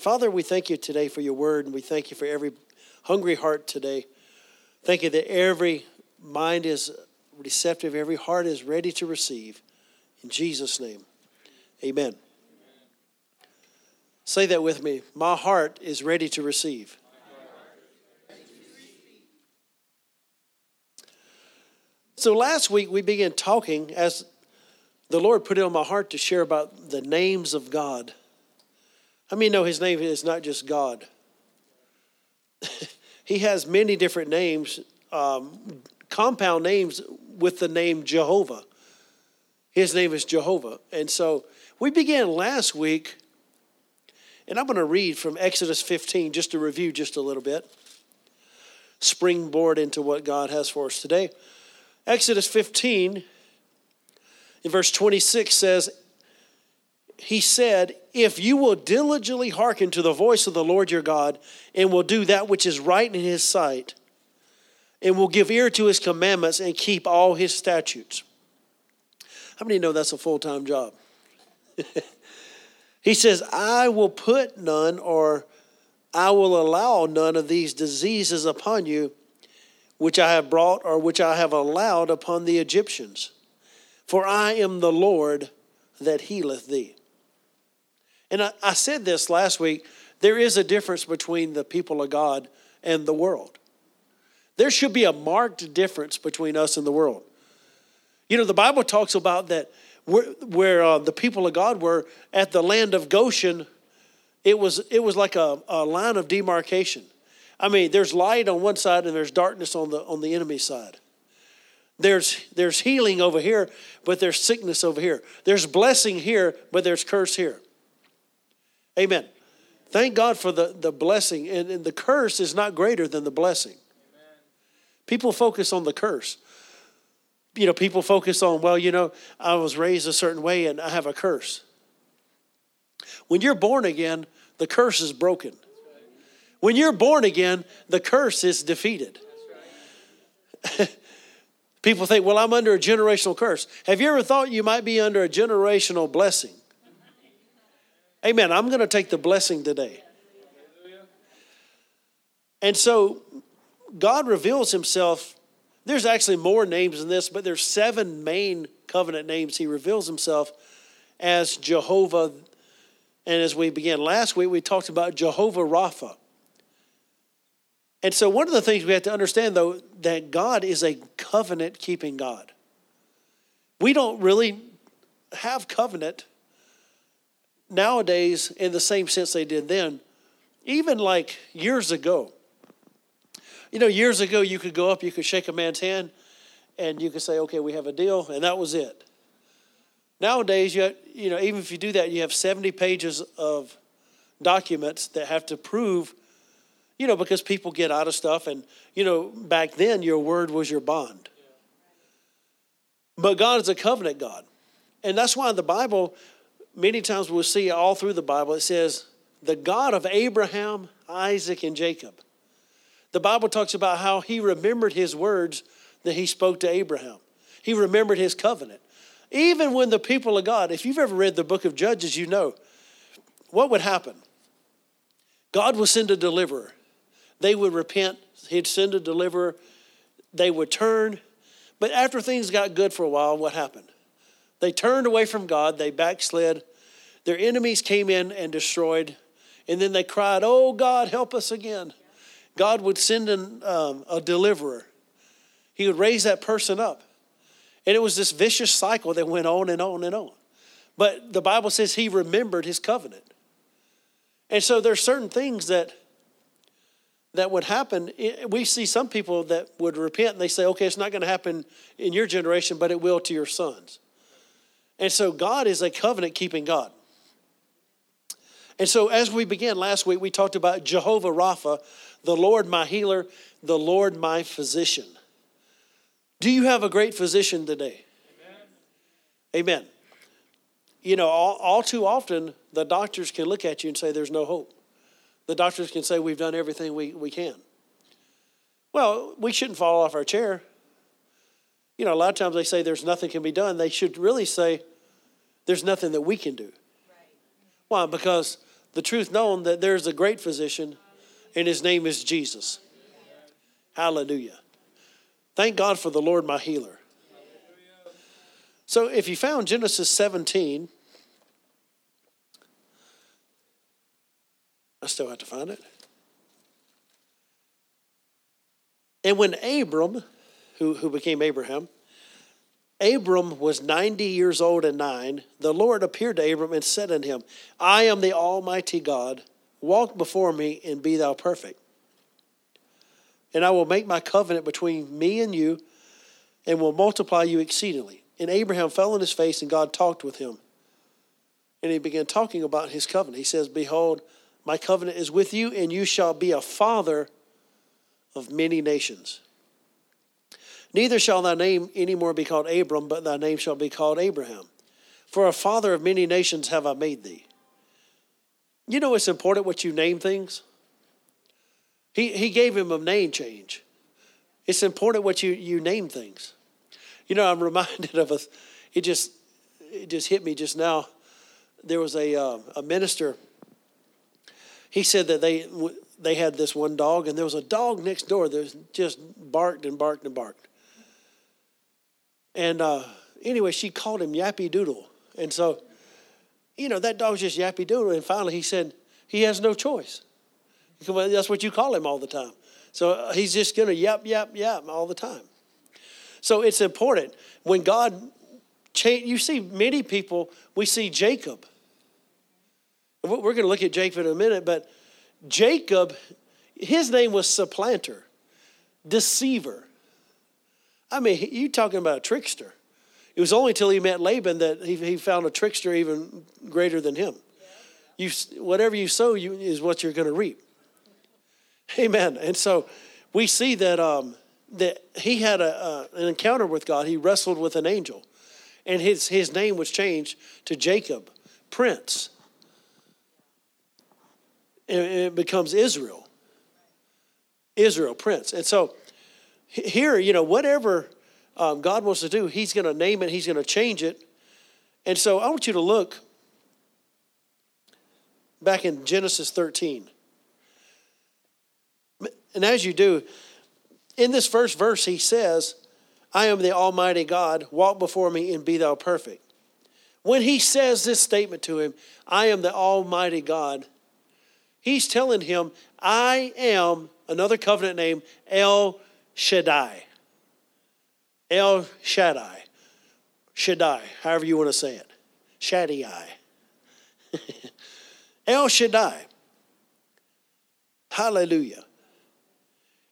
Father, we thank you today for your word, and we thank you for every hungry heart today. Thank you that every mind is receptive, every heart is ready to receive. In Jesus' name, amen. Say that with me. My heart is ready to receive. So last week we began talking as the Lord put it on my heart to share about the names of God. How many know his name is not just God? he has many different names, um, compound names with the name Jehovah. His name is Jehovah. And so we began last week, and I'm going to read from Exodus 15 just to review just a little bit, springboard into what God has for us today. Exodus 15, in verse 26 says, he said, If you will diligently hearken to the voice of the Lord your God, and will do that which is right in his sight, and will give ear to his commandments and keep all his statutes. How many know that's a full time job? he says, I will put none or I will allow none of these diseases upon you, which I have brought or which I have allowed upon the Egyptians. For I am the Lord that healeth thee. And I, I said this last week there is a difference between the people of God and the world. There should be a marked difference between us and the world. You know, the Bible talks about that where, where uh, the people of God were at the land of Goshen, it was, it was like a, a line of demarcation. I mean, there's light on one side and there's darkness on the, on the enemy side. There's, there's healing over here, but there's sickness over here. There's blessing here, but there's curse here. Amen. Thank God for the, the blessing. And, and the curse is not greater than the blessing. Amen. People focus on the curse. You know, people focus on, well, you know, I was raised a certain way and I have a curse. When you're born again, the curse is broken. When you're born again, the curse is defeated. People think, well, I'm under a generational curse. Have you ever thought you might be under a generational blessing? Amen. I'm going to take the blessing today. And so God reveals himself. There's actually more names than this, but there's seven main covenant names. He reveals himself as Jehovah. And as we began last week, we talked about Jehovah Rapha. And so one of the things we have to understand though that God is a covenant keeping God. We don't really have covenant nowadays in the same sense they did then, even like years ago. You know, years ago, you could go up, you could shake a man's hand, and you could say, okay, we have a deal, and that was it. Nowadays, you, have, you know, even if you do that, you have 70 pages of documents that have to prove, you know, because people get out of stuff, and, you know, back then, your word was your bond. But God is a covenant God. And that's why the Bible many times we'll see all through the Bible, it says, the God of Abraham, Isaac, and Jacob. The Bible talks about how he remembered his words that he spoke to Abraham. He remembered his covenant. Even when the people of God, if you've ever read the book of Judges, you know what would happen. God would send a deliverer. They would repent. He'd send a deliverer. They would turn. But after things got good for a while, what happened? They turned away from God, they backslid. Their enemies came in and destroyed. And then they cried, Oh, God, help us again. God would send an, um, a deliverer, He would raise that person up. And it was this vicious cycle that went on and on and on. But the Bible says He remembered His covenant. And so there's certain things that that would happen. We see some people that would repent and they say, okay, it's not going to happen in your generation, but it will to your sons. And so God is a covenant keeping God. And so as we began last week, we talked about Jehovah Rapha, the Lord my healer, the Lord my physician. Do you have a great physician today? Amen. Amen. You know, all, all too often, the doctors can look at you and say, There's no hope. The doctors can say, We've done everything we, we can. Well, we shouldn't fall off our chair. You know, a lot of times they say there's nothing can be done. They should really say, there's nothing that we can do. Why? Because the truth known that there's a great physician, and his name is Jesus. Hallelujah. Thank God for the Lord, my healer. So if you found Genesis 17, I still have to find it. And when Abram, who, who became Abraham, Abram was 90 years old and nine, the Lord appeared to Abram and said unto him, I am the Almighty God. Walk before me and be thou perfect. And I will make my covenant between me and you and will multiply you exceedingly. And Abraham fell on his face, and God talked with him. And he began talking about his covenant. He says, Behold, my covenant is with you, and you shall be a father of many nations. Neither shall thy name any more be called Abram, but thy name shall be called Abraham. For a father of many nations have I made thee. You know it's important what you name things? He, he gave him a name change. It's important what you, you name things. You know, I'm reminded of a, it just, it just hit me just now. There was a, uh, a minister, he said that they, they had this one dog, and there was a dog next door that just barked and barked and barked. And uh, anyway, she called him Yappy Doodle. And so, you know, that dog's just Yappy Doodle. And finally, he said, he has no choice. That's what you call him all the time. So uh, he's just going to yap, yap, yap all the time. So it's important. When God change, you see many people, we see Jacob. We're going to look at Jacob in a minute, but Jacob, his name was supplanter, deceiver. I mean, you talking about a trickster. It was only until he met Laban that he, he found a trickster even greater than him. You, whatever you sow you, is what you're going to reap. Amen. And so we see that, um, that he had a, uh, an encounter with God. He wrestled with an angel. And his, his name was changed to Jacob, Prince. And it becomes Israel. Israel, Prince. And so here, you know, whatever um, God wants to do, He's going to name it, He's going to change it. And so I want you to look back in Genesis 13. And as you do, in this first verse, he says, I am the Almighty God, walk before me and be thou perfect. When he says this statement to him, I am the Almighty God, he's telling him, I am another covenant name, El Shaddai. El Shaddai. Shaddai, however you want to say it. Shaddai. El Shaddai. Hallelujah.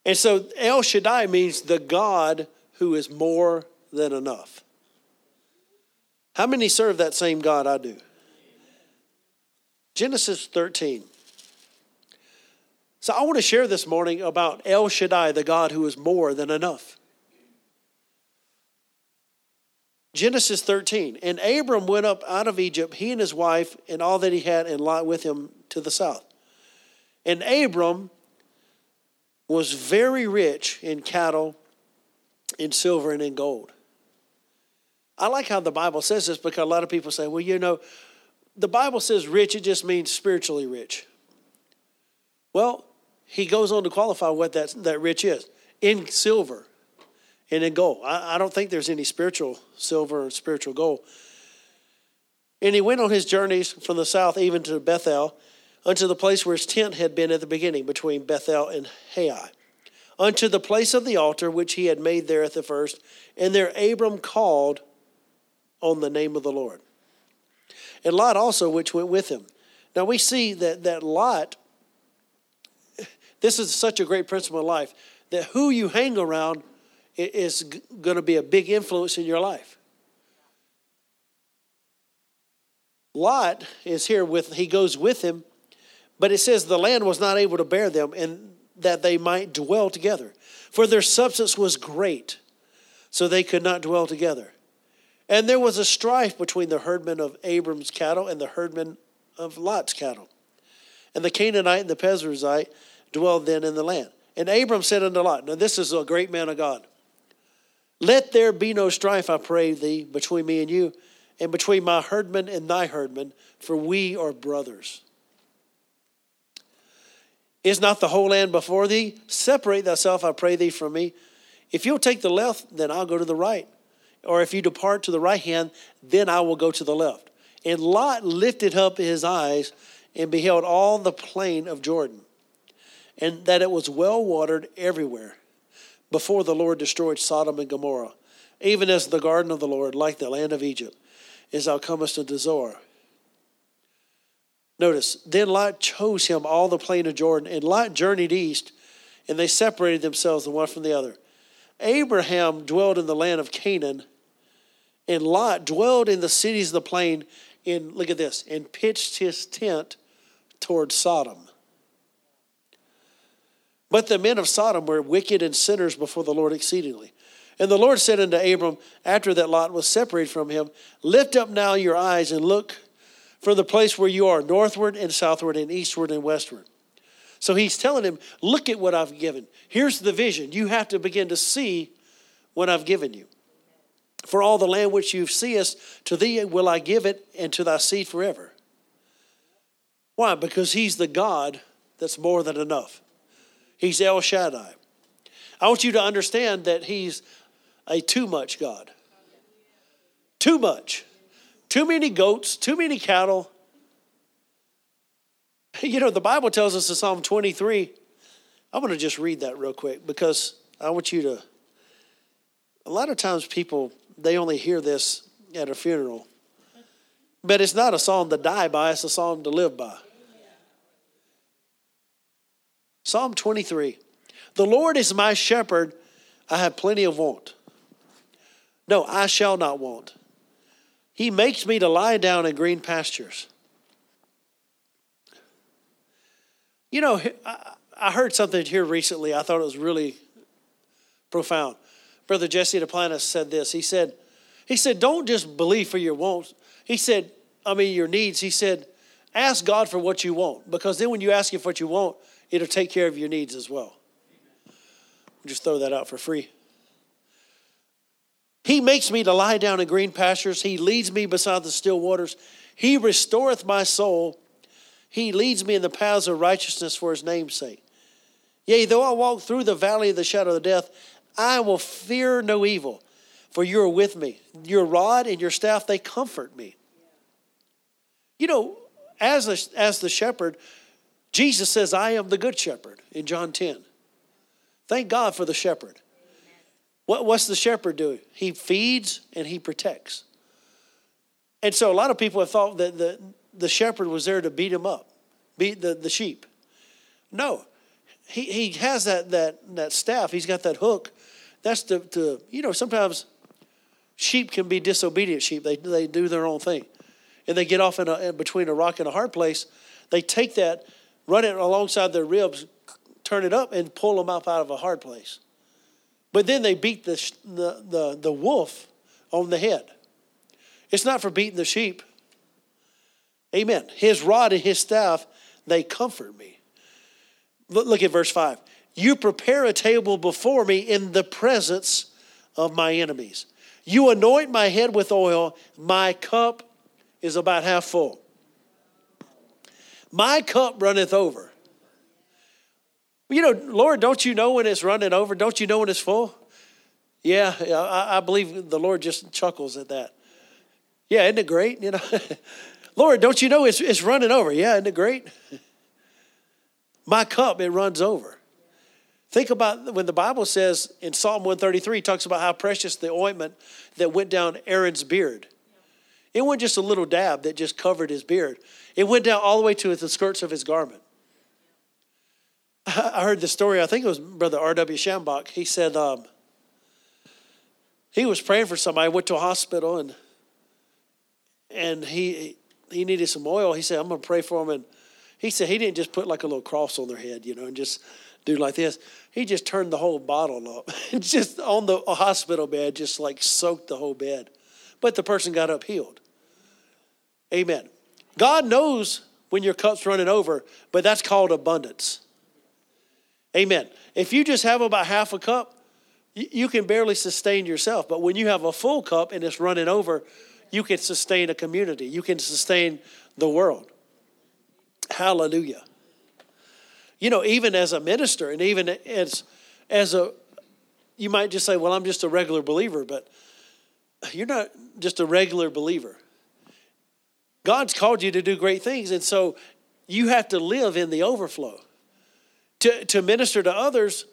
And so El Shaddai means the God who is more than enough. How many serve that same God? I do. Genesis 13. So I want to share this morning about El Shaddai, the God who is more than enough. Genesis 13. And Abram went up out of Egypt, he and his wife, and all that he had, and Lot with him to the south. And Abram was very rich in cattle, in silver, and in gold. I like how the Bible says this because a lot of people say, well, you know, the Bible says rich, it just means spiritually rich. Well, he goes on to qualify what that, that rich is in silver and in gold. I, I don't think there's any spiritual silver or spiritual gold. And he went on his journeys from the south even to Bethel unto the place where his tent had been at the beginning, between Bethel and Hai, unto the place of the altar which he had made there at the first. And there Abram called on the name of the Lord. And Lot also, which went with him. Now we see that, that Lot, this is such a great principle in life, that who you hang around is going to be a big influence in your life. Lot is here with, he goes with him but it says the land was not able to bear them, and that they might dwell together. For their substance was great, so they could not dwell together. And there was a strife between the herdmen of Abram's cattle and the herdmen of Lot's cattle. And the Canaanite and the Perizzite dwelled then in the land. And Abram said unto Lot, Now this is a great man of God. Let there be no strife, I pray thee, between me and you, and between my herdmen and thy herdmen, for we are brothers. Is not the whole land before thee? Separate thyself, I pray thee, from me. If you'll take the left, then I'll go to the right. Or if you depart to the right hand, then I will go to the left. And Lot lifted up his eyes and beheld all the plain of Jordan, and that it was well watered everywhere, before the Lord destroyed Sodom and Gomorrah, even as the garden of the Lord, like the land of Egypt, as thou comest unto Zoar. Notice, then Lot chose him all the plain of Jordan, and Lot journeyed east, and they separated themselves the one from the other. Abraham dwelled in the land of Canaan, and Lot dwelled in the cities of the plain, in look at this, and pitched his tent toward Sodom. But the men of Sodom were wicked and sinners before the Lord exceedingly. And the Lord said unto Abram, after that Lot was separated from him, Lift up now your eyes and look for the place where you are, northward and southward and eastward and westward. So he's telling him, Look at what I've given. Here's the vision. You have to begin to see what I've given you. For all the land which you seest, to thee will I give it, and to thy seed forever. Why? Because he's the God that's more than enough. He's El Shaddai. I want you to understand that he's a too much God. Too much. Too many goats, too many cattle. You know, the Bible tells us in Psalm 23. I'm going to just read that real quick because I want you to. A lot of times people, they only hear this at a funeral. But it's not a psalm to die by, it's a psalm to live by. Psalm 23 The Lord is my shepherd, I have plenty of want. No, I shall not want. He makes me to lie down in green pastures. You know, I heard something here recently. I thought it was really profound. Brother Jesse Duplantis said this. He said, he said, don't just believe for your wants. He said, I mean your needs. He said, ask God for what you want. Because then when you ask him for what you want, it'll take care of your needs as well. Just throw that out for free. He makes me to lie down in green pastures. He leads me beside the still waters. He restoreth my soul. He leads me in the paths of righteousness for his name's sake. Yea, though I walk through the valley of the shadow of death, I will fear no evil, for you are with me. Your rod and your staff, they comfort me. You know, as, a, as the shepherd, Jesus says, I am the good shepherd in John 10. Thank God for the shepherd. What, what's the shepherd do? He feeds and he protects. And so a lot of people have thought that the, the shepherd was there to beat him up, beat the, the sheep. No. He, he has that, that, that staff, he's got that hook. That's to, to, you know, sometimes sheep can be disobedient sheep. They, they do their own thing. And they get off in, a, in between a rock and a hard place. They take that, run it alongside their ribs, turn it up, and pull them up out of a hard place. But then they beat the, the, the, the wolf on the head. It's not for beating the sheep. Amen. His rod and his staff, they comfort me. Look, at verse 5. You prepare a table before me in the presence of my enemies. You anoint my head with oil, my cup is about half full. My cup runneth over. You know, Lord, don't you know when it's running over? Don't you know when it's full? Yeah, I, I believe the Lord just chuckles at that. Yeah, isn't it great? You know, Lord, don't you know it's, it's running over? Yeah, isn't it great? My cup, it runs over. Think about when the Bible says in Psalm 133, talks about how precious the ointment that went down Aaron's beard. It wasn't just a little dab that just covered his beard, it went down all the way to the skirts of his garment. I heard the story, I think it was Brother R.W. Schambach. He said um, he was praying for somebody, went to a hospital, and and he he needed some oil. He said, I'm going to pray for him. And he said he didn't just put like a little cross on their head, you know, and just do like this. He just turned the whole bottle up, just on the hospital bed, just like soaked the whole bed. But the person got up healed. Amen. God knows when your cup's running over, but that's called abundance. Amen. If you just have about half a cup, you can barely sustain yourself. But when you have a full cup and it's running over, you can sustain a community, you can sustain the world. Hallelujah. You know, even as a minister and even as as a you might just say, well, I'm just a regular believer, but you're not just a regular believer. God's called you to do great things, and so you have to live in the overflow. To, to minister to others,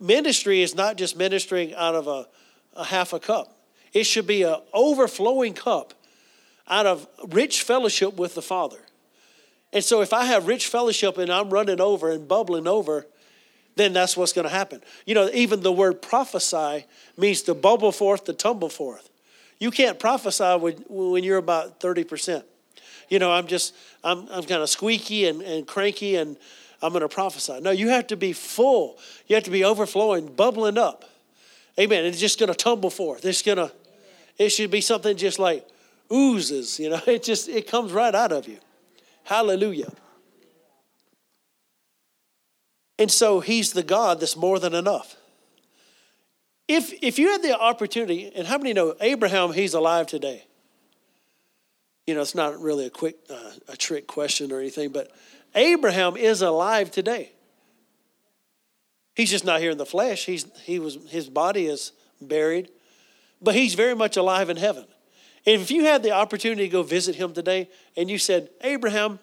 ministry is not just ministering out of a, a half a cup. It should be an overflowing cup out of rich fellowship with the Father. And so if I have rich fellowship and I'm running over and bubbling over, then that's what's going to happen. You know, even the word prophesy means to bubble forth, to tumble forth. You can't prophesy when, when you're about 30%. You know, I'm just, I'm, I'm kind of squeaky and, and cranky and I'm going to prophesy. No, you have to be full. You have to be overflowing, bubbling up. Amen. It's just going to tumble forth. It's going to, it should be something just like oozes, you know, it just, it comes right out of you. Hallelujah. And so he's the God that's more than enough. If, if you had the opportunity, and how many know Abraham, he's alive today? You know, it's not really a quick, uh, a trick question or anything, but Abraham is alive today. He's just not here in the flesh. He's, he was, his body is buried, but he's very much alive in heaven. And if you had the opportunity to go visit him today and you said, Abraham,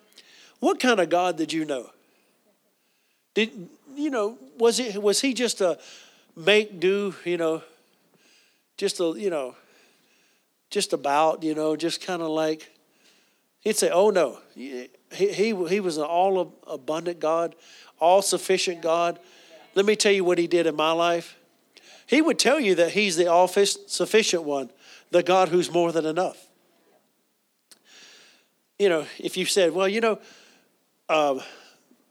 what kind of God did you know? Did you know, was it was he just a make do, you know, just a, you know, just about, you know, just kind of like he'd say, "Oh no. He he he was an all abundant God, all sufficient God." Let me tell you what he did in my life. He would tell you that he's the all sufficient one, the God who's more than enough. You know, if you said, well, you know, uh,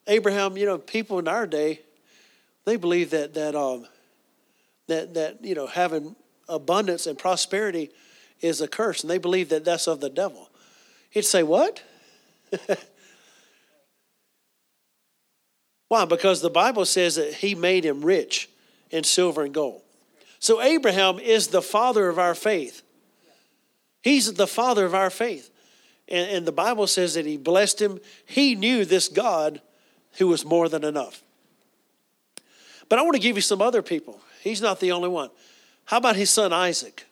Abraham, you know, people in our day, they believe that that um, that that you know having abundance and prosperity is a curse, and they believe that that's of the devil. He'd say, "What?" Why? Because the Bible says that He made him rich in silver and gold. So Abraham is the father of our faith. He's the father of our faith. And, and, the Bible says that he blessed him. He knew this God who was more than enough. But I want to give you some other people. He's not the only one. How about his son Isaac?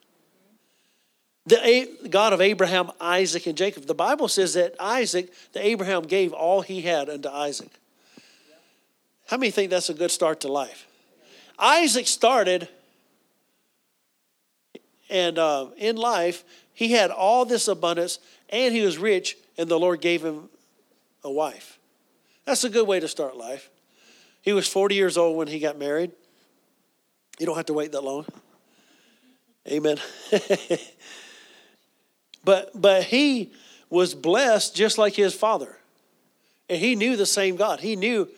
The God of Abraham, Isaac, and Jacob. The Bible says that Isaac, that Abraham gave all he had unto Isaac. How many think that's a good start to life? Isaac started, and uh, in life, he had all this abundance, and he was rich, and the Lord gave him a wife. That's a good way to start life. He was 40 years old when he got married. You don't have to wait that long. Amen. but but he was blessed just like his father. And he knew the same God. He knew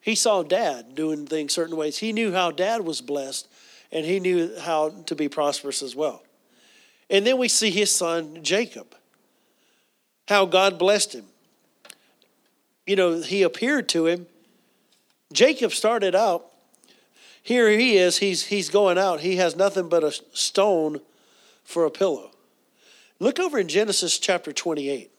he saw dad doing things certain ways. He knew how dad was blessed and he knew how to be prosperous as well. And then we see his son Jacob. How God blessed him you know, he appeared to him. Jacob started out. Here he is. He's, he's going out. He has nothing but a stone for a pillow. Look over in Genesis chapter 28.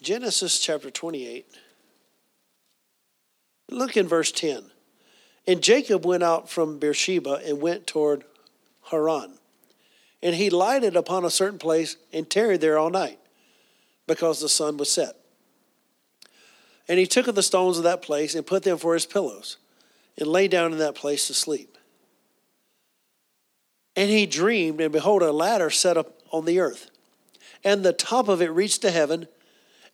Genesis chapter 28. Look in verse 10. And Jacob went out from Beersheba and went toward Haran. And he lighted upon a certain place and tarried there all night because the sun was set. And he took of the stones of that place and put them for his pillows and lay down in that place to sleep. And he dreamed, and behold, a ladder set up on the earth. And the top of it reached to heaven.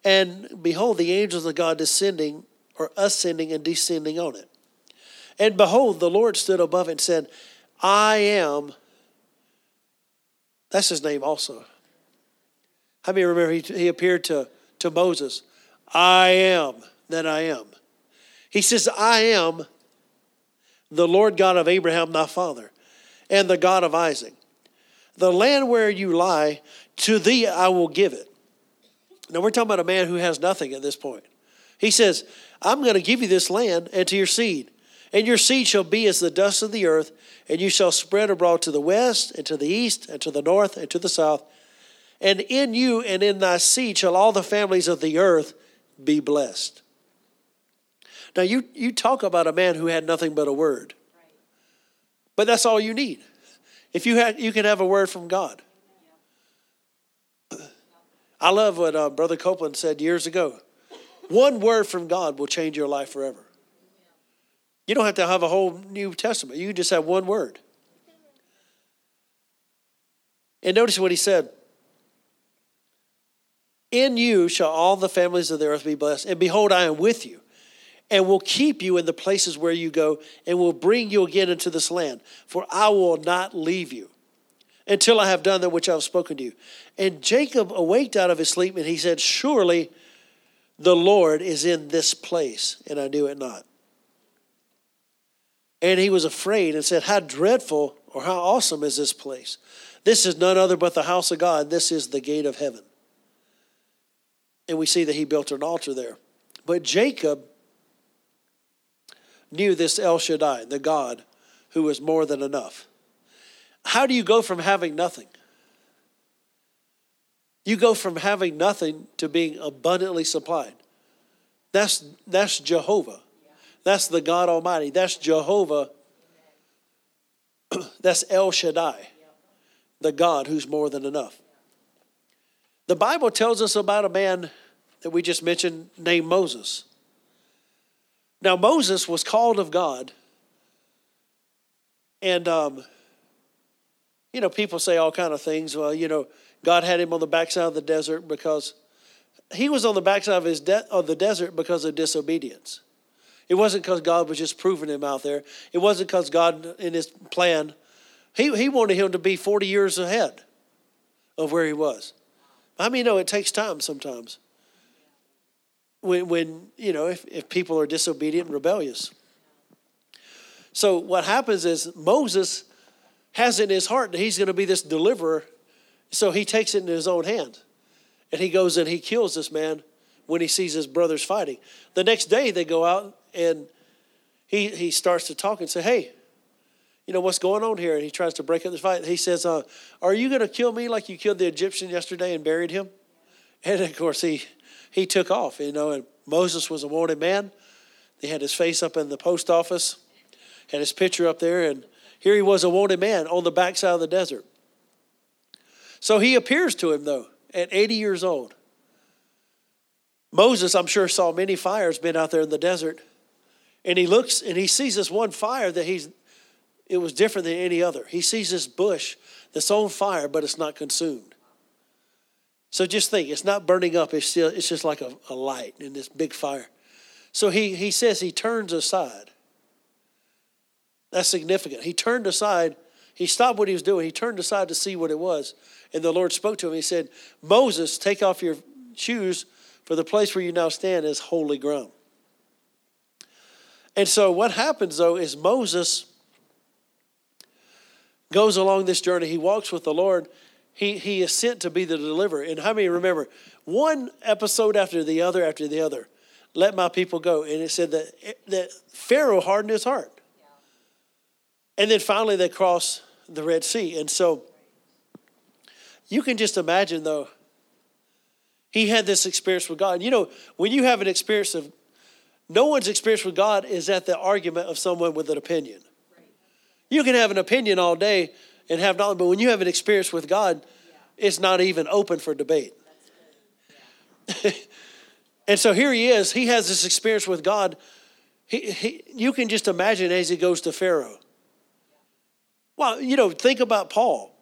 And behold, the angels of God descending or ascending and descending on it. And behold, the Lord stood above it and said, I am that's his name also. How many remember he, he appeared to, to Moses? I am that I am. He says, I am the Lord God of Abraham, thy father, and the God of Isaac. The land where you lie, to thee I will give it. Now we're talking about a man who has nothing at this point. He says, I'm going to give you this land and to your seed. And your seed shall be as the dust of the earth, and you shall spread abroad to the west, and to the east, and to the north, and to the south. And in you and in thy seed shall all the families of the earth be blessed. Now, you, you talk about a man who had nothing but a word, but that's all you need. If you, had, you can have a word from God. I love what uh, Brother Copeland said years ago. One word from God will change your life forever. You don't have to have a whole New Testament. You just have one word. And notice what he said In you shall all the families of the earth be blessed. And behold, I am with you, and will keep you in the places where you go, and will bring you again into this land. For I will not leave you until I have done that which I have spoken to you. And Jacob awaked out of his sleep, and he said, Surely the Lord is in this place, and I knew it not. And he was afraid and said, How dreadful or how awesome is this place? This is none other but the house of God. This is the gate of heaven. And we see that he built an altar there. But Jacob knew this El Shaddai, the God who was more than enough. How do you go from having nothing? You go from having nothing to being abundantly supplied. That's, that's Jehovah. That's the God Almighty. That's Jehovah. That's El Shaddai, the God who's more than enough. The Bible tells us about a man that we just mentioned named Moses. Now, Moses was called of God. And, um, you know, people say all kind of things. Well, you know, God had him on the backside of the desert because he was on the backside of, his de- of the desert because of disobedience. It wasn't because God was just proving him out there. It wasn't because God, in his plan, he, he wanted him to be 40 years ahead of where he was. I mean, know, it takes time sometimes. When, when you know, if, if people are disobedient and rebellious. So what happens is Moses has in his heart that he's going to be this deliverer. So he takes it in his own hand. And he goes and he kills this man when he sees his brothers fighting. The next day they go out and he, he starts to talk and say, Hey, you know, what's going on here? And he tries to break up the fight. He says, uh, Are you going to kill me like you killed the Egyptian yesterday and buried him? And of course, he, he took off, you know, and Moses was a wanted man. They had his face up in the post office, had his picture up there, and here he was a wanted man on the backside of the desert. So he appears to him, though, at 80 years old. Moses, I'm sure, saw many fires been out there in the desert. And he looks and he sees this one fire that he's, it was different than any other. He sees this bush that's on fire, but it's not consumed. So just think, it's not burning up, it's, still, it's just like a, a light in this big fire. So he, he says he turns aside. That's significant. He turned aside. He stopped what he was doing. He turned aside to see what it was. And the Lord spoke to him. He said, Moses, take off your shoes for the place where you now stand is holy ground. And so what happens though is Moses goes along this journey. He walks with the Lord. He, he is sent to be the deliverer. And how many remember one episode after the other after the other? Let my people go. And it said that, that Pharaoh hardened his heart. And then finally they cross the Red Sea. And so you can just imagine though he had this experience with God. You know, when you have an experience of, no one's experience with God is at the argument of someone with an opinion. You can have an opinion all day and have knowledge, but when you have an experience with God, it's not even open for debate. and so here he is. He has this experience with God. He, he, you can just imagine as he goes to Pharaoh. Well, you know, think about Paul.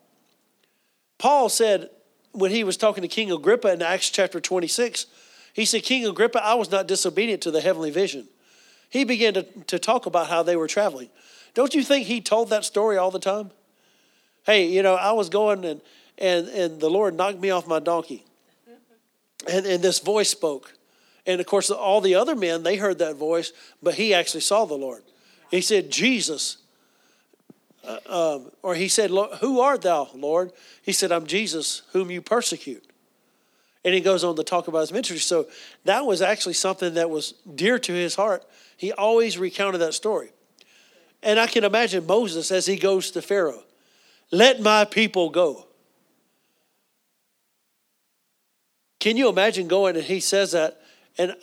Paul said, when he was talking to King Agrippa in Acts chapter 26, he said, King Agrippa, I was not disobedient to the heavenly vision. He began to, to talk about how they were traveling. Don't you think he told that story all the time? Hey, you know, I was going and, and, and the Lord knocked me off my donkey. And, and this voice spoke. And of course, all the other men, they heard that voice, but he actually saw the Lord. He said, Jesus, uh, um, or he said, Who art thou, Lord? He said, I'm Jesus, whom you persecute. And he goes on to talk about his ministry. So that was actually something that was dear to his heart. He always recounted that story. And I can imagine Moses as he goes to Pharaoh, Let my people go. Can you imagine going and he says that? And,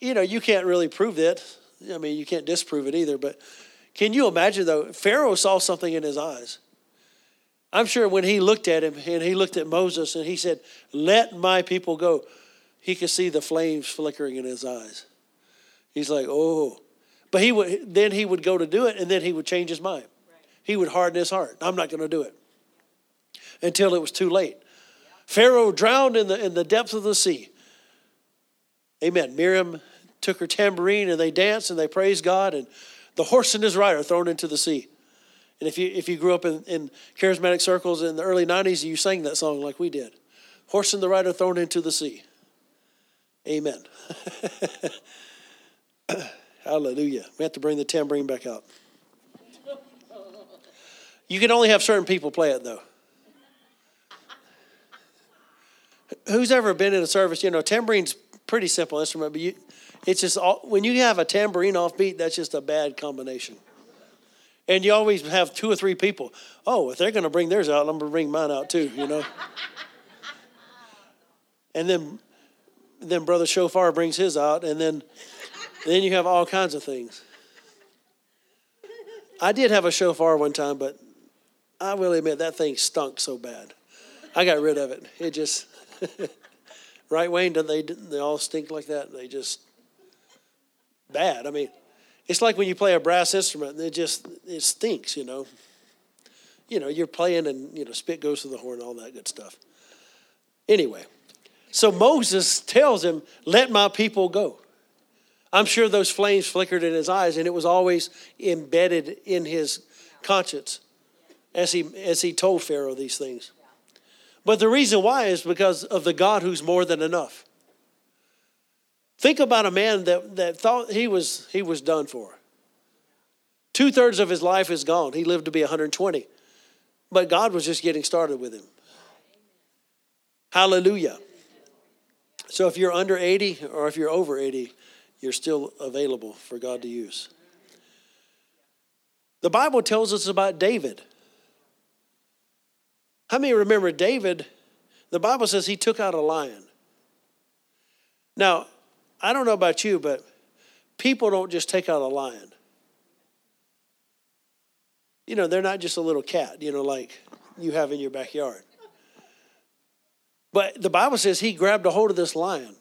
you know, you can't really prove it. I mean, you can't disprove it either. But can you imagine, though? Pharaoh saw something in his eyes. I'm sure when he looked at him and he looked at Moses and he said, Let my people go, he could see the flames flickering in his eyes. He's like, Oh. But he would then he would go to do it and then he would change his mind. He would harden his heart. I'm not going to do it. Until it was too late. Pharaoh drowned in the in the depths of the sea. Amen. Miriam took her tambourine and they danced and they praised God and the horse and his rider thrown into the sea. And if you, if you grew up in, in charismatic circles in the early 90s, you sang that song like we did Horse and the rider thrown into the sea. Amen. Hallelujah. We have to bring the tambourine back out. You can only have certain people play it, though. Who's ever been in a service? You know, tambourine's pretty simple instrument, but you, it's just all, when you have a tambourine off beat, that's just a bad combination. And you always have two or three people. Oh, if they're going to bring theirs out, I'm going to bring mine out too, you know? and then then brother shofar brings his out and then then you have all kinds of things i did have a shofar one time but i will admit that thing stunk so bad i got rid of it it just right wayne do they they all stink like that they just bad i mean it's like when you play a brass instrument, it just it stinks, you know. You know, you're playing and you know spit goes to the horn, all that good stuff. Anyway, so Moses tells him, "Let my people go." I'm sure those flames flickered in his eyes, and it was always embedded in his conscience as he as he told Pharaoh these things. But the reason why is because of the God who's more than enough. Think about a man that, that thought he was, he was done for. Two thirds of his life is gone. He lived to be 120. But God was just getting started with him. Hallelujah. So if you're under 80 or if you're over 80, you're still available for God to use. The Bible tells us about David. How many remember David? The Bible says he took out a lion. Now, I don't know about you, but people don't just take out a lion. You know, they're not just a little cat, you know, like you have in your backyard. But the Bible says he grabbed a hold of this lion.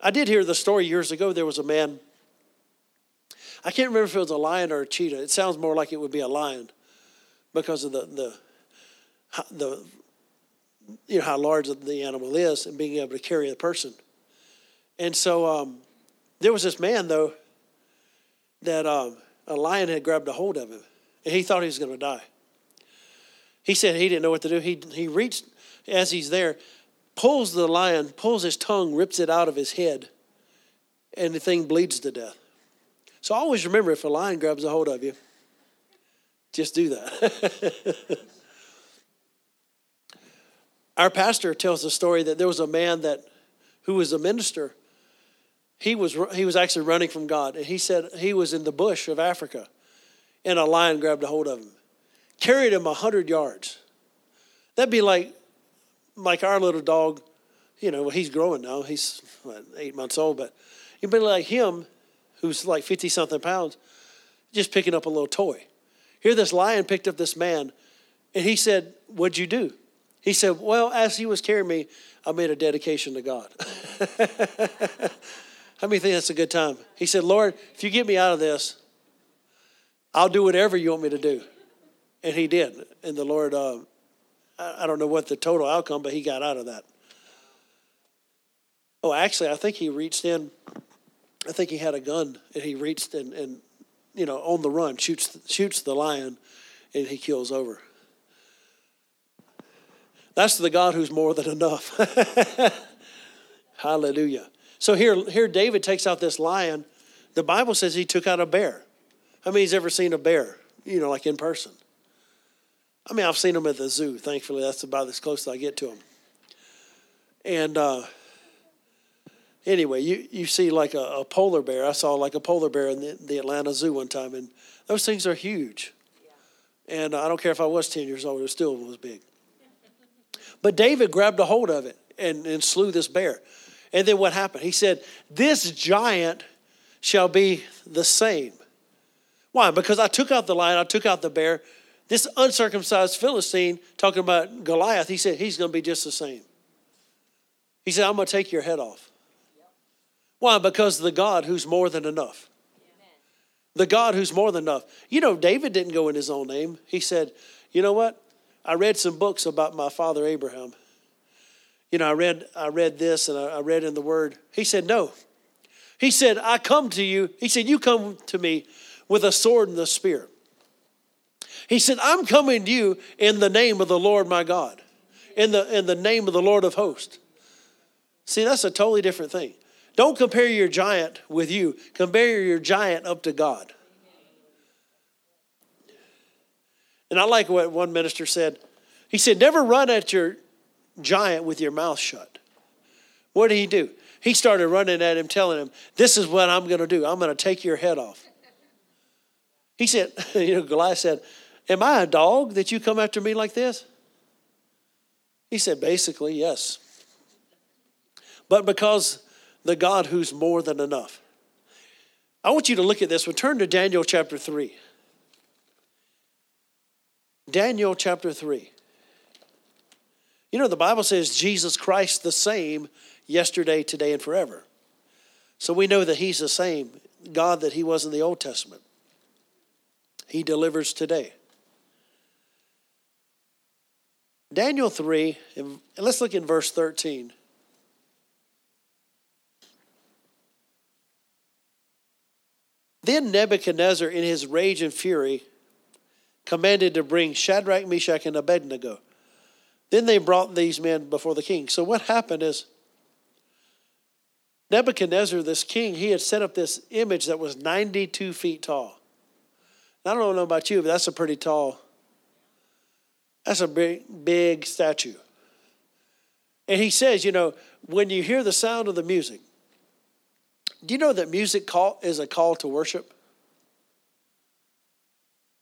I did hear the story years ago. There was a man, I can't remember if it was a lion or a cheetah. It sounds more like it would be a lion because of the, the, the you know, how large the animal is and being able to carry a person. And so um, there was this man, though, that um, a lion had grabbed a hold of him, and he thought he was going to die. He said he didn't know what to do. He, he reached, as he's there, pulls the lion, pulls his tongue, rips it out of his head, and the thing bleeds to death. So always remember if a lion grabs a hold of you, just do that. Our pastor tells the story that there was a man that who was a minister he was, he was actually running from God. And he said he was in the bush of Africa, and a lion grabbed a hold of him, carried him a 100 yards. That'd be like, like our little dog, you know, he's growing now. He's what, eight months old, but you'd be like him, who's like 50 something pounds, just picking up a little toy. Here, this lion picked up this man, and he said, What'd you do? He said, Well, as he was carrying me, I made a dedication to God. How many think that's a good time? He said, Lord, if you get me out of this, I'll do whatever you want me to do. And he did. And the Lord, uh, I don't know what the total outcome, but he got out of that. Oh, actually, I think he reached in. I think he had a gun, and he reached and, and you know, on the run, shoots shoots the lion, and he kills over. That's the God who's more than enough. Hallelujah. So here, here David takes out this lion. The Bible says he took out a bear. How many's ever seen a bear, you know, like in person? I mean, I've seen them at the zoo. Thankfully, that's about as close as I get to them. And uh, anyway, you, you see like a, a, polar bear. I saw like a polar bear in the, the Atlanta Zoo one time, and those things are huge. And I don't care if I was 10 years old, it still was big. But David grabbed a hold of it and, and slew this bear. And then what happened? He said, This giant shall be the same. Why? Because I took out the lion, I took out the bear. This uncircumcised Philistine, talking about Goliath, he said, He's going to be just the same. He said, I'm going to take your head off. Why? Because the God who's more than enough. The God who's more than enough. You know, David didn't go in his own name. He said, You know what? I read some books about my father Abraham. You know, I read, I read this and I read in the word. He said, No. He said, I come to you. He said, You come to me with a sword and a spear. He said, I'm coming to you in the name of the Lord my God, in the, in the name of the Lord of hosts. See, that's a totally different thing. Don't compare your giant with you, compare your giant up to God. And I like what one minister said. He said, Never run at your giant with your mouth shut. What did he do? He started running at him, telling him, This is what I'm going to do. I'm going to take your head off. He said, You know, Goliath said, Am I a dog that you come after me like this? He said, Basically, yes. But because the God who's more than enough. I want you to look at this. We turn to Daniel chapter 3. Daniel chapter 3. You know, the Bible says Jesus Christ the same yesterday, today, and forever. So we know that He's the same God that He was in the Old Testament. He delivers today. Daniel 3, and let's look in verse 13. Then Nebuchadnezzar, in his rage and fury, commanded to bring Shadrach, Meshach, and Abednego. Then they brought these men before the king. So what happened is Nebuchadnezzar, this king, he had set up this image that was 92 feet tall. I don't know about you, but that's a pretty tall, that's a big, big statue. And he says, you know, when you hear the sound of the music, do you know that music call, is a call to worship?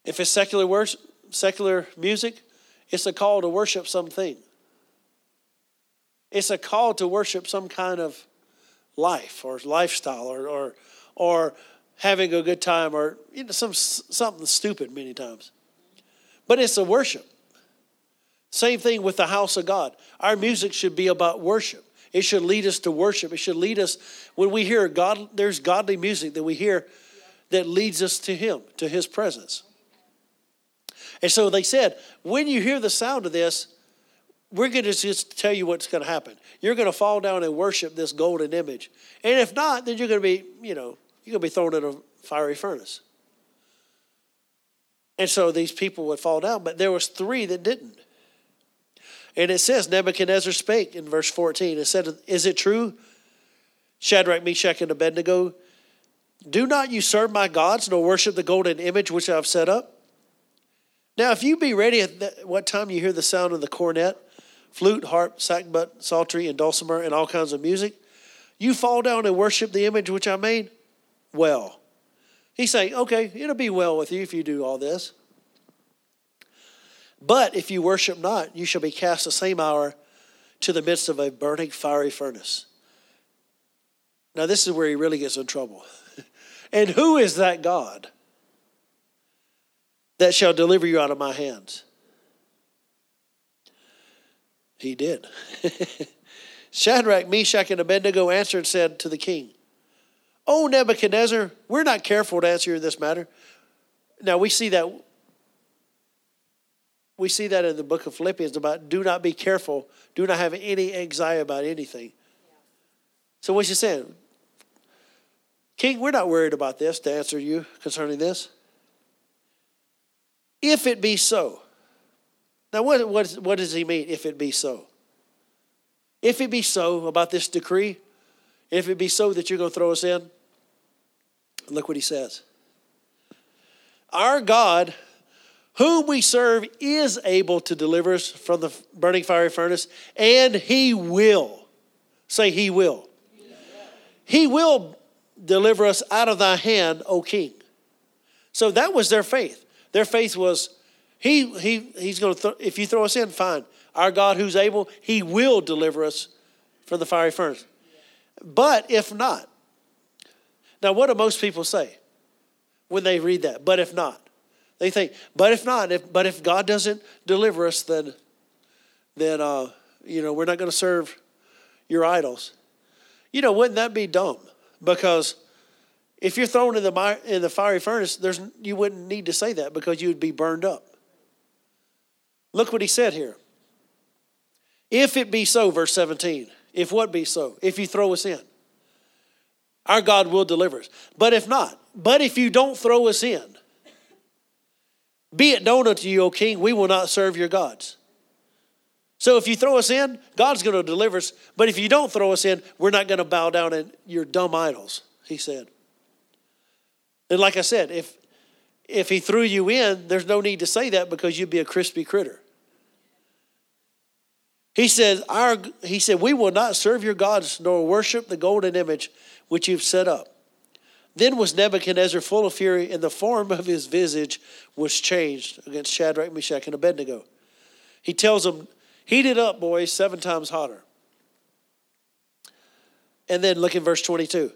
If it's secular worship, secular music, it's a call to worship something. It's a call to worship some kind of life or lifestyle or or, or having a good time or you know, some something stupid many times. But it's a worship. Same thing with the house of God. Our music should be about worship. It should lead us to worship. It should lead us when we hear God, there's godly music that we hear that leads us to Him, to His presence. And so they said, when you hear the sound of this, we're going to just tell you what's going to happen. You're going to fall down and worship this golden image. And if not, then you're going to be, you know, you're going to be thrown in a fiery furnace. And so these people would fall down, but there was three that didn't. And it says, Nebuchadnezzar spake in verse 14. It said, Is it true, Shadrach, Meshach, and Abednego? Do not you serve my gods, nor worship the golden image which I have set up? Now, if you be ready at what time you hear the sound of the cornet, flute, harp, sackbut, psaltery, and dulcimer, and all kinds of music, you fall down and worship the image which I made? Well. He's saying, okay, it'll be well with you if you do all this. But if you worship not, you shall be cast the same hour to the midst of a burning fiery furnace. Now, this is where he really gets in trouble. and who is that God that shall deliver you out of my hands? He did. Shadrach, Meshach, and Abednego answered and said to the king, O Nebuchadnezzar, we're not careful to answer you in this matter. Now, we see that we see that in the book of Philippians about do not be careful, do not have any anxiety about anything. So what's he saying? King, we're not worried about this to answer you concerning this. If it be so. Now, what, what, what does he mean, if it be so? If it be so about this decree, if it be so that you're going to throw us in, look what he says. Our God whom we serve is able to deliver us from the burning fiery furnace, and he will. Say, he will. He will deliver us out of thy hand, O king. So that was their faith. Their faith was, he, he, he's going to, th- if you throw us in, fine. Our God who's able, he will deliver us from the fiery furnace. But if not, now what do most people say when they read that? But if not, they think, but if not, if but if God doesn't deliver us, then then uh, you know we're not going to serve your idols. You know, wouldn't that be dumb? Because if you're thrown in the in the fiery furnace, there's you wouldn't need to say that because you would be burned up. Look what he said here. If it be so, verse 17, if what be so? If you throw us in, our God will deliver us. But if not, but if you don't throw us in, be it known unto you, O king, we will not serve your gods. So if you throw us in, God's going to deliver us. But if you don't throw us in, we're not going to bow down in your dumb idols, he said. And like I said, if if he threw you in, there's no need to say that because you'd be a crispy critter. He said, our, he said, We will not serve your gods nor worship the golden image which you've set up. Then was Nebuchadnezzar full of fury, and the form of his visage was changed against Shadrach, Meshach, and Abednego. He tells them, Heat it up, boys, seven times hotter. And then look in verse 22.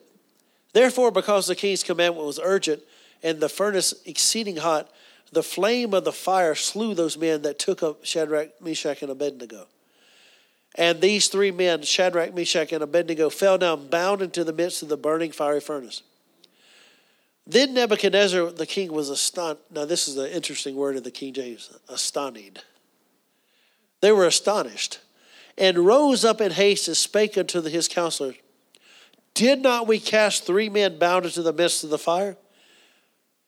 Therefore, because the king's commandment was urgent and the furnace exceeding hot, the flame of the fire slew those men that took up Shadrach, Meshach, and Abednego. And these three men, Shadrach, Meshach, and Abednego, fell down bound into the midst of the burning fiery furnace. Then Nebuchadnezzar the king was astonished. Now, this is an interesting word in the King James astonished. They were astonished and rose up in haste and spake unto his counselors Did not we cast three men bound into the midst of the fire?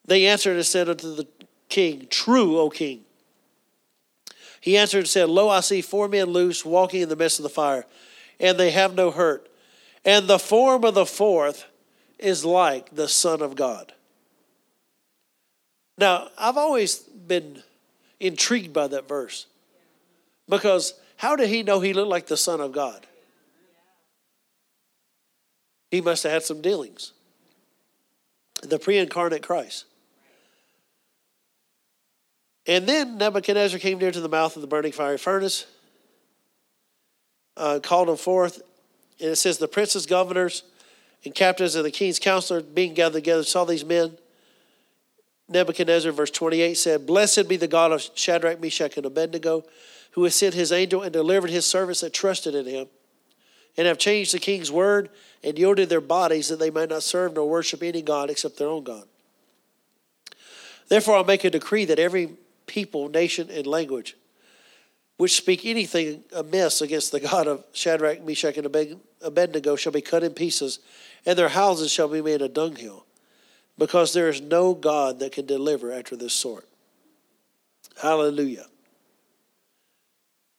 They answered and said unto the king, True, O king. He answered and said, Lo, I see four men loose walking in the midst of the fire, and they have no hurt. And the form of the fourth is like the Son of God. Now, I've always been intrigued by that verse because how did he know he looked like the Son of God? He must have had some dealings. The pre incarnate Christ. And then Nebuchadnezzar came near to the mouth of the burning fiery furnace, uh, called him forth. And it says, The princes, governors, and captains of the king's counselor being gathered together saw these men. Nebuchadnezzar, verse 28, said, Blessed be the God of Shadrach, Meshach, and Abednego, who has sent his angel and delivered his servants that trusted in him, and have changed the king's word and yielded their bodies that they might not serve nor worship any God except their own God. Therefore, I'll make a decree that every people, nation, and language which speak anything amiss against the God of Shadrach, Meshach, and Abednego shall be cut in pieces, and their houses shall be made a dunghill, because there is no God that can deliver after this sort. Hallelujah.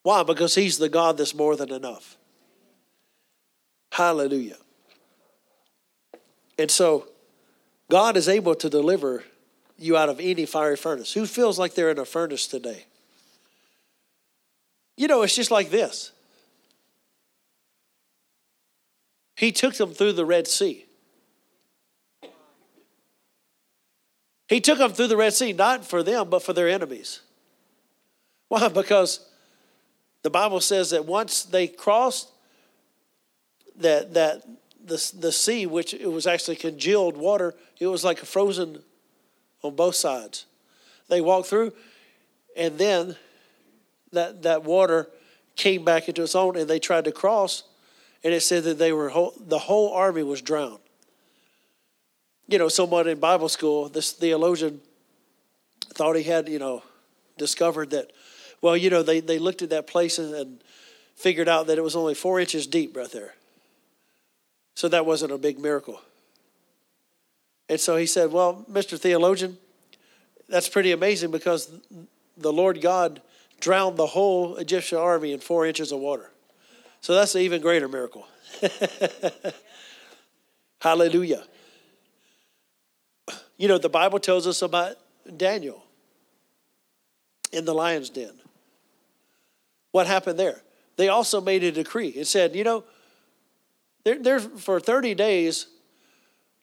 Why? Because He's the God that's more than enough. Hallelujah. And so, God is able to deliver you out of any fiery furnace. Who feels like they're in a furnace today? You know, it's just like this. He took them through the Red Sea. He took them through the Red Sea, not for them, but for their enemies. Why? Because the Bible says that once they crossed that, that the, the sea, which it was actually congealed water, it was like frozen on both sides. They walked through, and then that, that water came back into its own, and they tried to cross, and it said that they were whole, the whole army was drowned. You know, someone in Bible school, this theologian thought he had, you know, discovered that, well, you know, they, they looked at that place and, and figured out that it was only four inches deep right there. So that wasn't a big miracle. And so he said, Well, Mr. Theologian, that's pretty amazing because the Lord God drowned the whole Egyptian army in four inches of water. So that's an even greater miracle. Hallelujah. You know, the Bible tells us about Daniel in the lion's den. What happened there? They also made a decree. It said, you know, there, there for 30 days,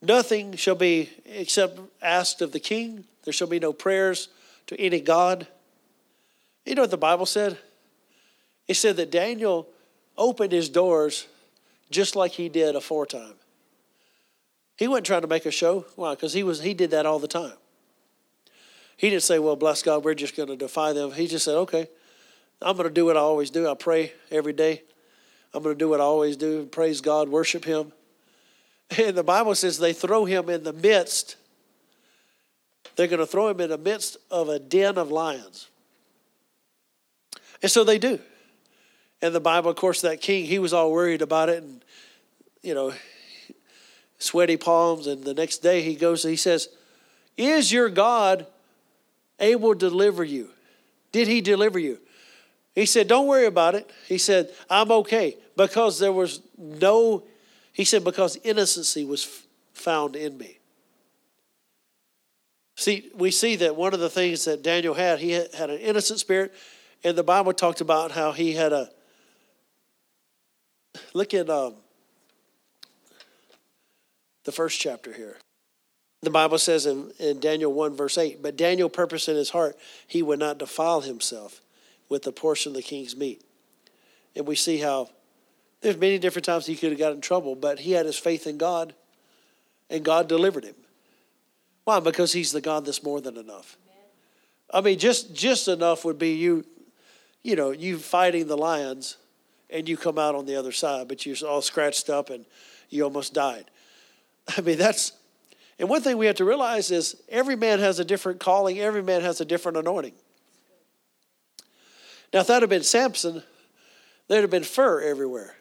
Nothing shall be except asked of the king. There shall be no prayers to any God. You know what the Bible said? It said that Daniel opened his doors just like he did aforetime. He wasn't trying to make a show. Why? Because he was he did that all the time. He didn't say, Well, bless God, we're just going to defy them. He just said, Okay, I'm going to do what I always do. I pray every day. I'm going to do what I always do praise God, worship Him. And the Bible says they throw him in the midst, they're going to throw him in the midst of a den of lions. And so they do. And the Bible, of course, that king, he was all worried about it and, you know, sweaty palms. And the next day he goes, he says, Is your God able to deliver you? Did he deliver you? He said, Don't worry about it. He said, I'm okay because there was no, he said, because innocency was found in me. See, we see that one of the things that Daniel had, he had an innocent spirit, and the Bible talked about how he had a. Look at um, the first chapter here. The Bible says in, in Daniel 1, verse 8, but Daniel purposed in his heart he would not defile himself with the portion of the king's meat. And we see how there's many different times he could have got in trouble, but he had his faith in God, and God delivered him. Why? Because he's the God that's more than enough. I mean, just just enough would be you, you know, you fighting the lions, and you come out on the other side, but you're all scratched up and you almost died. I mean, that's and one thing we have to realize is every man has a different calling, every man has a different anointing. Now, if that had been Samson, there'd have been fur everywhere.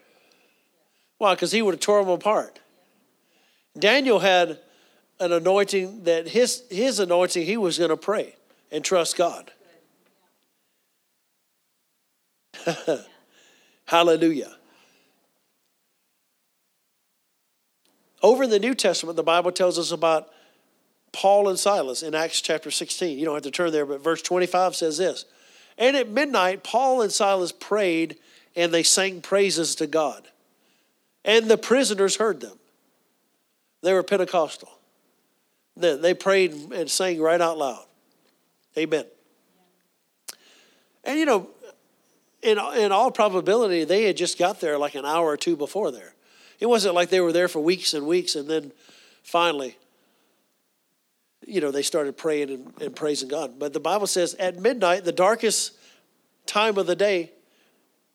Why? Because he would have tore them apart. Daniel had an anointing that his, his anointing, he was going to pray and trust God. Hallelujah. Over in the New Testament, the Bible tells us about Paul and Silas in Acts chapter 16. You don't have to turn there, but verse 25 says this and at midnight, Paul and Silas prayed and they sang praises to God. And the prisoners heard them. They were Pentecostal. They prayed and sang right out loud. Amen. And you know, in, in all probability, they had just got there like an hour or two before there. It wasn't like they were there for weeks and weeks and then finally you know, they started praying and, and praising God. But the Bible says at midnight, the darkest time of the day,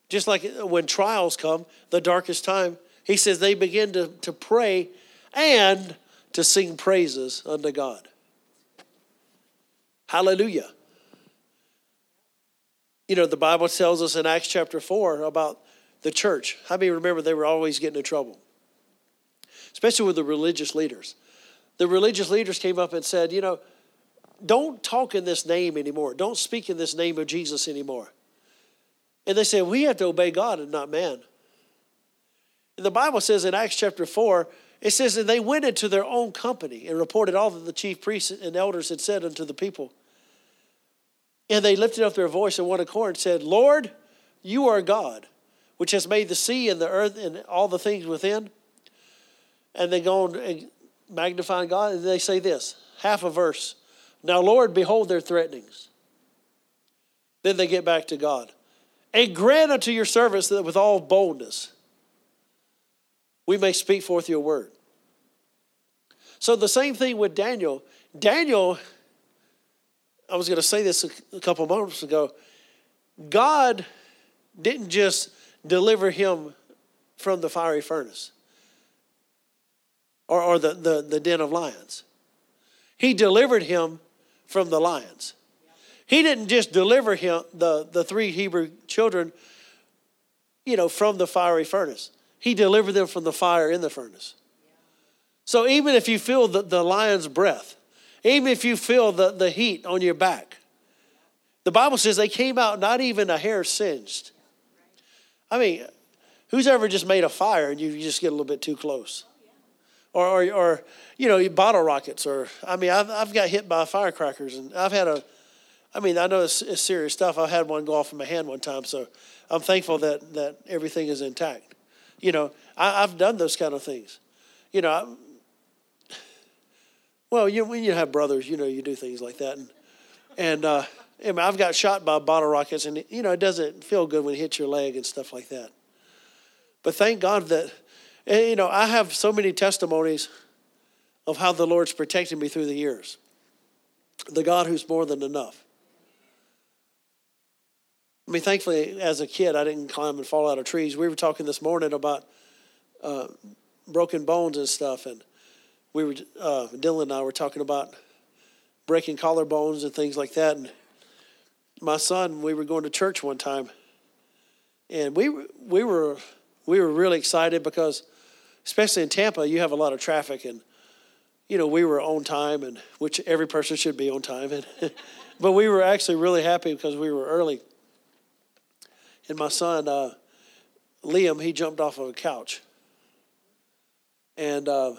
just like when trials come, the darkest time, he says they begin to, to pray and to sing praises unto God. Hallelujah. You know, the Bible tells us in Acts chapter 4 about the church. How many remember they were always getting in trouble? Especially with the religious leaders the religious leaders came up and said, you know, don't talk in this name anymore. Don't speak in this name of Jesus anymore. And they said, we have to obey God and not man. And the Bible says in Acts chapter 4, it says, and they went into their own company and reported all that the chief priests and elders had said unto the people. And they lifted up their voice in one accord and said, Lord, you are God, which has made the sea and the earth and all the things within. And they go on and magnifying God, and they say this half a verse. Now, Lord, behold their threatenings. Then they get back to God. And grant unto your servants that with all boldness we may speak forth your word. So, the same thing with Daniel. Daniel, I was going to say this a couple moments ago. God didn't just deliver him from the fiery furnace or, or the, the, the den of lions. He delivered him from the lions. He didn't just deliver him, the, the three Hebrew children, you know, from the fiery furnace. He delivered them from the fire in the furnace. So even if you feel the, the lion's breath, even if you feel the, the heat on your back, the Bible says they came out not even a hair singed. I mean, who's ever just made a fire and you just get a little bit too close? or, or, or you know, bottle rockets, or I mean, I've, I've got hit by firecrackers, and I've had a, I mean, I know it's, it's serious stuff. I had one go off in my hand one time, so I'm thankful that that everything is intact. You know, I, have done those kind of things. You know, well, you when you have brothers, you know, you do things like that, and and uh, I mean, I've got shot by bottle rockets, and you know, it doesn't feel good when it hits your leg and stuff like that. But thank God that, eh, you know, I have so many testimonies of how the Lord's protected me through the years. The God who's more than enough. I mean, thankfully, as a kid, I didn't climb and fall out of trees. We were talking this morning about uh, broken bones and stuff, and we were uh, Dylan and I were talking about breaking collarbones and things like that. And my son, we were going to church one time, and we we were we were really excited because, especially in Tampa, you have a lot of traffic, and you know we were on time, and which every person should be on time, and but we were actually really happy because we were early. And my son uh, Liam, he jumped off of a couch, and uh,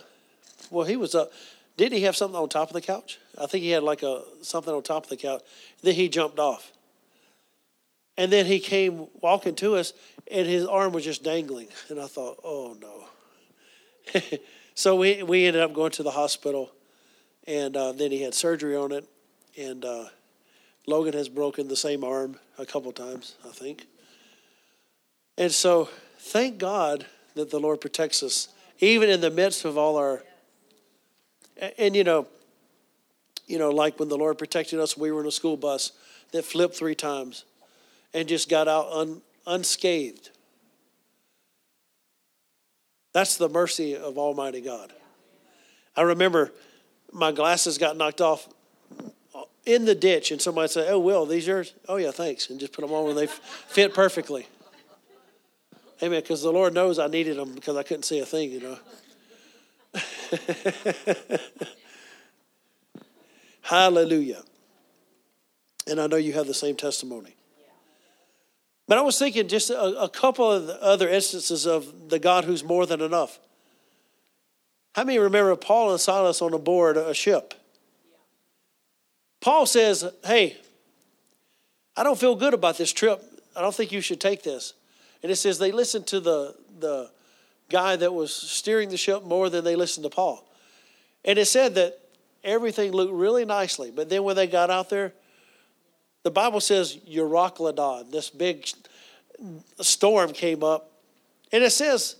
well, he was up. Did he have something on top of the couch? I think he had like a something on top of the couch. Then he jumped off, and then he came walking to us, and his arm was just dangling. And I thought, oh no. so we we ended up going to the hospital, and uh, then he had surgery on it, and uh, Logan has broken the same arm a couple times, I think. And so, thank God that the Lord protects us, even in the midst of all our. And, and you know, you know, like when the Lord protected us, we were in a school bus that flipped three times, and just got out un, unscathed. That's the mercy of Almighty God. I remember my glasses got knocked off in the ditch, and somebody said, "Oh, Will, these yours?" "Oh yeah, thanks," and just put them on when they fit perfectly. Amen. Because the Lord knows I needed them because I couldn't see a thing, you know. Hallelujah. And I know you have the same testimony. But I was thinking just a, a couple of other instances of the God who's more than enough. How many remember Paul and Silas on board a ship? Paul says, Hey, I don't feel good about this trip. I don't think you should take this. And it says they listened to the, the guy that was steering the ship more than they listened to Paul. And it said that everything looked really nicely. But then when they got out there, the Bible says Euroclydon, this big storm came up. And it says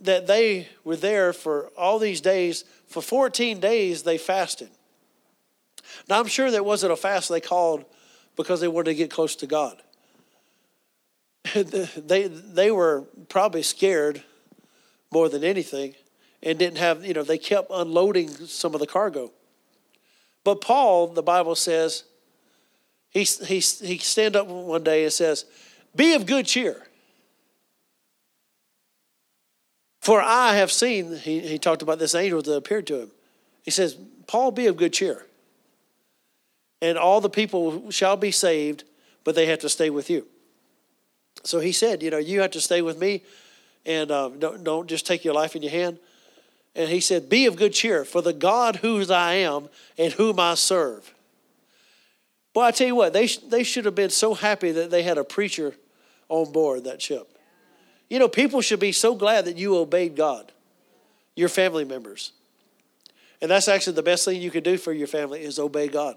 that they were there for all these days. For 14 days, they fasted. Now, I'm sure that wasn't a fast they called because they wanted to get close to God. they they were probably scared more than anything and didn't have you know they kept unloading some of the cargo. But paul the bible says he, he, he stand up one day and says be of good cheer for i have seen he, he talked about this angel that appeared to him. He says paul be of good cheer and all the people shall be saved but they have to stay with you. So he said, you know, you have to stay with me and um, don't, don't just take your life in your hand. And he said, Be of good cheer, for the God whose I am and whom I serve. Boy, I tell you what, they, they should have been so happy that they had a preacher on board that ship. You know, people should be so glad that you obeyed God, your family members. And that's actually the best thing you can do for your family is obey God.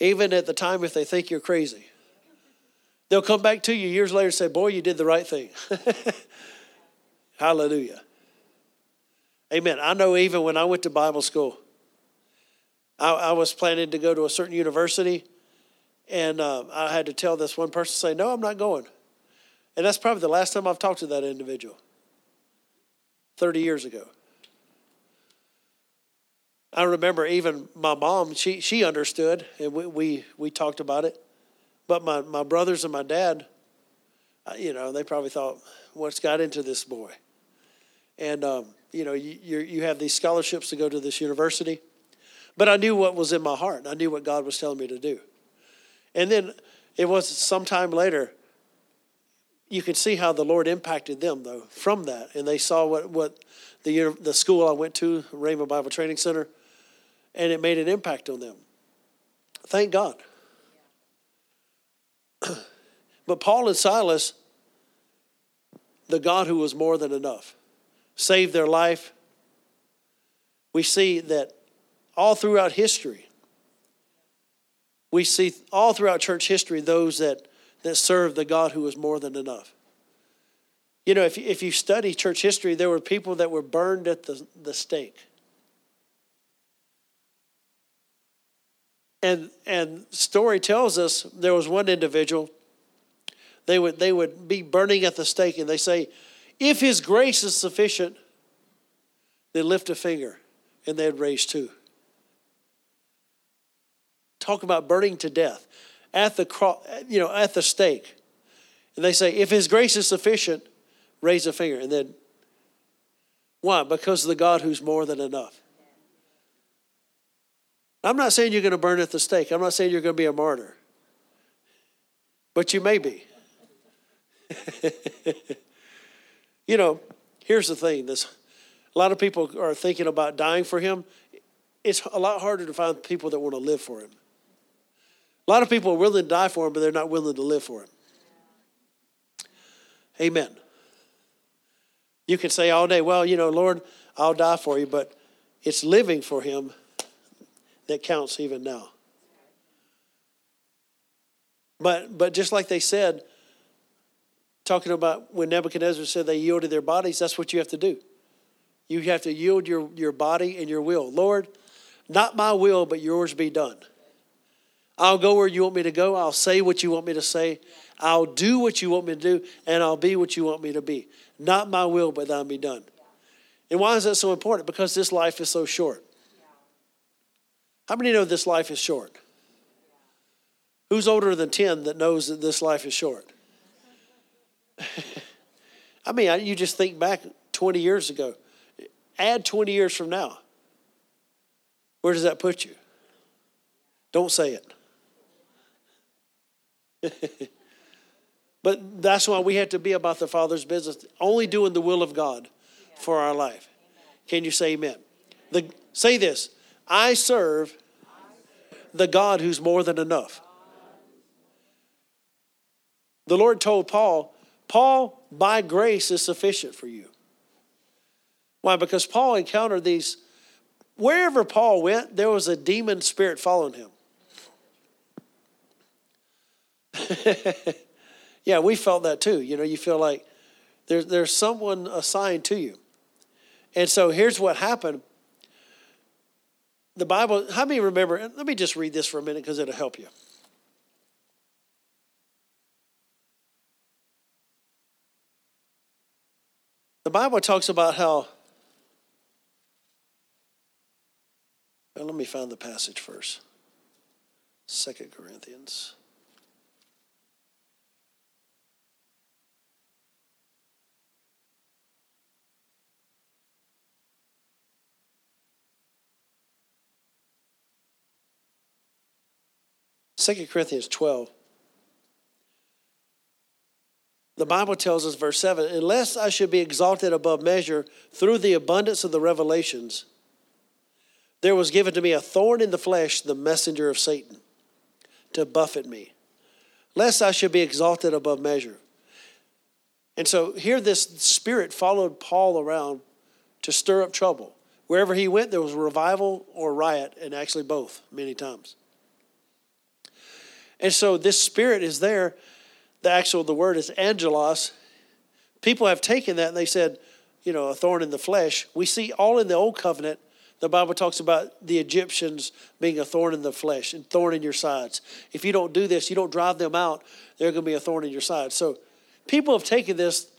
Even at the time if they think you're crazy. They'll come back to you years later and say, Boy, you did the right thing. Hallelujah. Amen. I know even when I went to Bible school, I, I was planning to go to a certain university, and uh, I had to tell this one person, say, No, I'm not going. And that's probably the last time I've talked to that individual 30 years ago. I remember even my mom, she, she understood, and we, we, we talked about it. But my, my brothers and my dad, uh, you know, they probably thought, what's got into this boy? And, um, you know, you, you have these scholarships to go to this university. But I knew what was in my heart. I knew what God was telling me to do. And then it was sometime later, you could see how the Lord impacted them, though, from that. And they saw what, what the, the school I went to, Rhema Bible Training Center, and it made an impact on them. Thank God. but Paul and Silas, the God who was more than enough, saved their life. We see that all throughout history, we see all throughout church history those that, that serve the God who is more than enough. You know, if, if you study church history, there were people that were burned at the, the stake. And, and story tells us there was one individual, they would, they would be burning at the stake, and they say, if his grace is sufficient, they lift a finger and they'd raise two. Talk about burning to death at the cross, you know, at the stake. And they say, if his grace is sufficient, raise a finger. And then, why? Because of the God who's more than enough. I'm not saying you're going to burn at the stake. I'm not saying you're going to be a martyr. But you may be. you know, here's the thing this a lot of people are thinking about dying for him. It's a lot harder to find people that want to live for him. A lot of people are willing to die for him, but they're not willing to live for him. Amen. You can say all day, well, you know, Lord, I'll die for you, but it's living for him that counts even now. But but just like they said, talking about when Nebuchadnezzar said they yielded their bodies, that's what you have to do. You have to yield your, your body and your will. Lord, not my will, but yours be done. I'll go where you want me to go. I'll say what you want me to say. I'll do what you want me to do, and I'll be what you want me to be. Not my will, but thine be done. And why is that so important? Because this life is so short. How many know this life is short? Who's older than 10 that knows that this life is short? I mean, you just think back 20 years ago. Add 20 years from now. Where does that put you? Don't say it. but that's why we have to be about the Father's business, only doing the will of God for our life. Can you say amen? The, say this I serve the God who's more than enough. The Lord told Paul, Paul, by grace is sufficient for you. Why? Because Paul encountered these, wherever Paul went, there was a demon spirit following him. yeah, we felt that too. You know, you feel like there's, there's someone assigned to you. And so here's what happened. The Bible, how many remember? Let me just read this for a minute because it'll help you. The Bible talks about how. Well, let me find the passage first. Second Corinthians. 2 Corinthians 12. The Bible tells us, verse 7 Unless I should be exalted above measure through the abundance of the revelations, there was given to me a thorn in the flesh, the messenger of Satan, to buffet me, lest I should be exalted above measure. And so here, this spirit followed Paul around to stir up trouble. Wherever he went, there was revival or riot, and actually both many times. And so this spirit is there. The actual the word is angelos. People have taken that and they said, you know, a thorn in the flesh. We see all in the old covenant. The Bible talks about the Egyptians being a thorn in the flesh and thorn in your sides. If you don't do this, you don't drive them out, they're going to be a thorn in your side. So people have taken this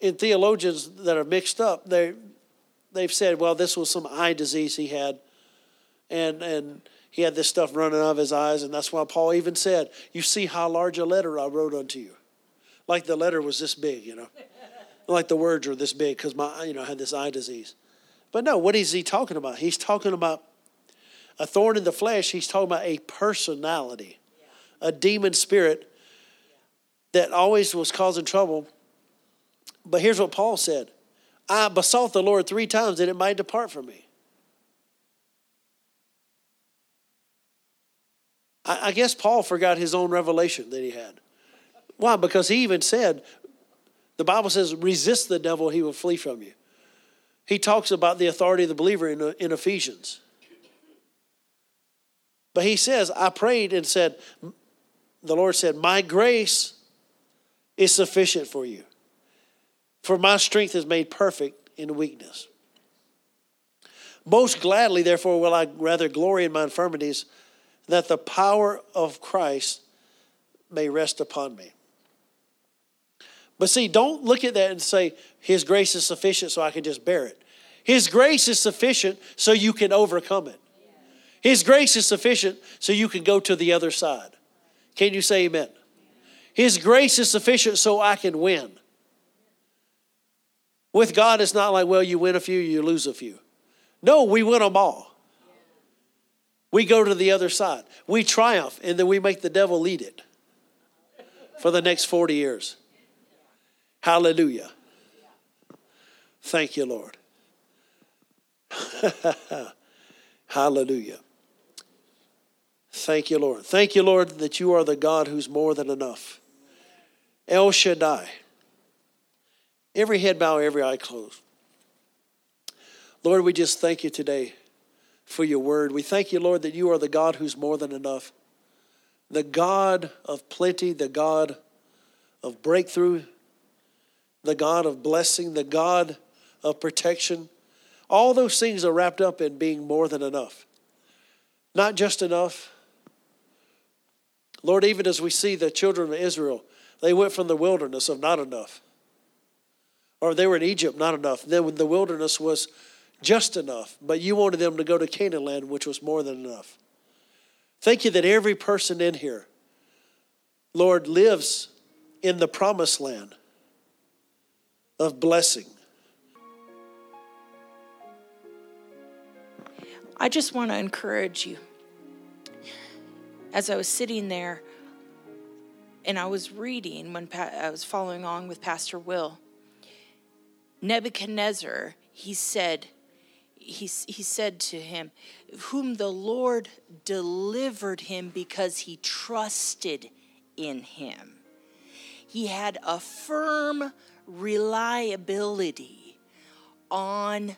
in theologians that are mixed up. They they've said, well, this was some eye disease he had, and and he had this stuff running out of his eyes, and that's why Paul even said, You see how large a letter I wrote unto you. Like the letter was this big, you know. like the words are this big because my, you know, I had this eye disease. But no, what is he talking about? He's talking about a thorn in the flesh. He's talking about a personality, a demon spirit that always was causing trouble. But here's what Paul said I besought the Lord three times that it might depart from me. I, I guess Paul forgot his own revelation that he had. Why? Because he even said, the Bible says, resist the devil, he will flee from you. He talks about the authority of the believer in, in Ephesians. But he says, I prayed and said, the Lord said, My grace is sufficient for you. For my strength is made perfect in weakness. Most gladly, therefore, will I rather glory in my infirmities, that the power of Christ may rest upon me. But see, don't look at that and say, His grace is sufficient so I can just bear it. His grace is sufficient so you can overcome it. His grace is sufficient so you can go to the other side. Can you say amen? His grace is sufficient so I can win. With God, it's not like, well, you win a few, you lose a few. No, we win them all. We go to the other side. We triumph, and then we make the devil lead it for the next 40 years. Hallelujah. Thank you, Lord. Hallelujah. Thank you, Lord. Thank you, Lord, that you are the God who's more than enough. El Shaddai. Every head bow, every eye closed. Lord, we just thank you today for your word. We thank you, Lord, that you are the God who's more than enough, the God of plenty, the God of breakthrough, the God of blessing, the God of protection. All those things are wrapped up in being more than enough. Not just enough. Lord, even as we see the children of Israel, they went from the wilderness of not enough. Or they were in Egypt, not enough. Then the wilderness was just enough. But you wanted them to go to Canaan land, which was more than enough. Thank you that every person in here, Lord, lives in the promised land of blessing. I just want to encourage you. As I was sitting there and I was reading when I was following on with Pastor Will, Nebuchadnezzar, he said, he, he said to him, Whom the Lord delivered him because he trusted in him. He had a firm reliability on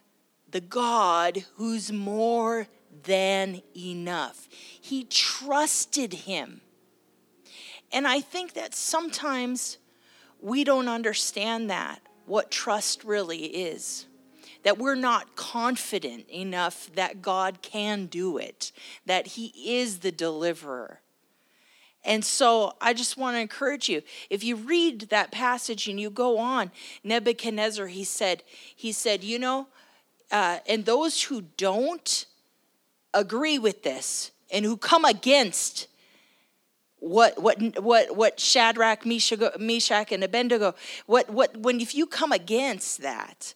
the God who's more than enough. He trusted him. And I think that sometimes we don't understand that, what trust really is. That we're not confident enough that God can do it, that He is the deliverer. And so I just want to encourage you. If you read that passage and you go on, Nebuchadnezzar, he said, he said, you know, uh, and those who don't agree with this and who come against what what what what Shadrach, Meshach, and Abednego, what what when if you come against that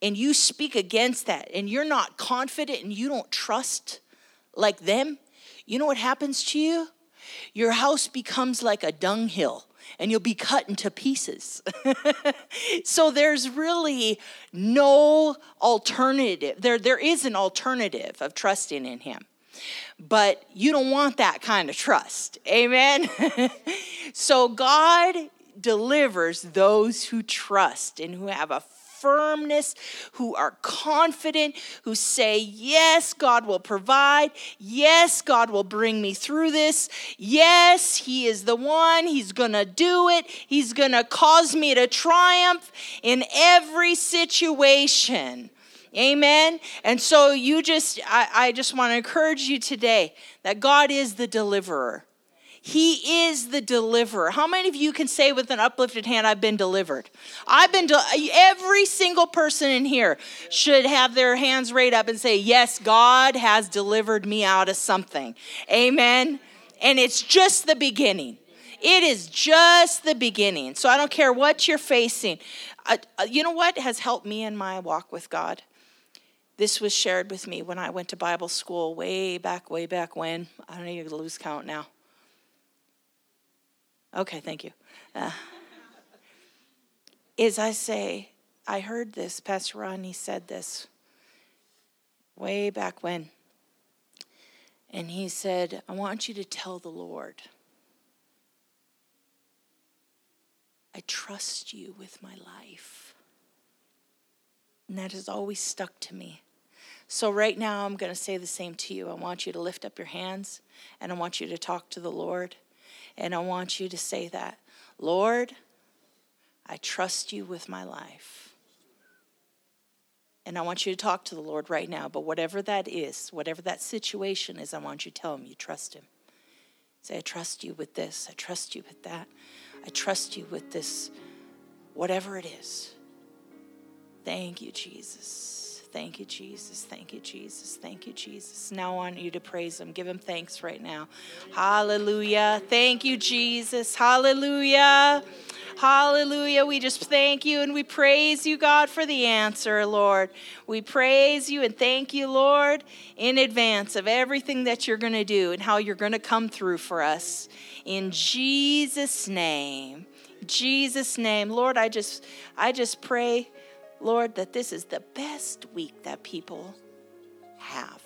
and you speak against that and you're not confident and you don't trust like them, you know what happens to you? Your house becomes like a dunghill and you'll be cut into pieces. so there's really no alternative. There, there is an alternative of trusting in Him. But you don't want that kind of trust. Amen? so God delivers those who trust and who have a firmness, who are confident, who say, Yes, God will provide. Yes, God will bring me through this. Yes, He is the one. He's going to do it. He's going to cause me to triumph in every situation. Amen. And so you just, I, I just want to encourage you today that God is the deliverer. He is the deliverer. How many of you can say with an uplifted hand, I've been delivered? I've been, de- every single person in here should have their hands raised up and say, Yes, God has delivered me out of something. Amen. And it's just the beginning. It is just the beginning. So I don't care what you're facing. Uh, uh, you know what has helped me in my walk with God? This was shared with me when I went to Bible school way back, way back when. I don't to lose count now. Okay, thank you. Uh, is I say, I heard this, Pastor Rodney said this way back when. And he said, I want you to tell the Lord, I trust you with my life. And that has always stuck to me. So, right now, I'm going to say the same to you. I want you to lift up your hands and I want you to talk to the Lord. And I want you to say that Lord, I trust you with my life. And I want you to talk to the Lord right now, but whatever that is, whatever that situation is, I want you to tell him you trust him. Say, I trust you with this, I trust you with that, I trust you with this, whatever it is. Thank you, Jesus. Thank you, Jesus. Thank you, Jesus. Thank you, Jesus. Now I want you to praise Him. Give Him thanks right now. Hallelujah. Thank you, Jesus. Hallelujah. Hallelujah. We just thank you and we praise you, God, for the answer, Lord. We praise you and thank you, Lord, in advance of everything that you're going to do and how you're going to come through for us. In Jesus' name. Jesus' name. Lord, I just I just pray Lord, that this is the best week that people have.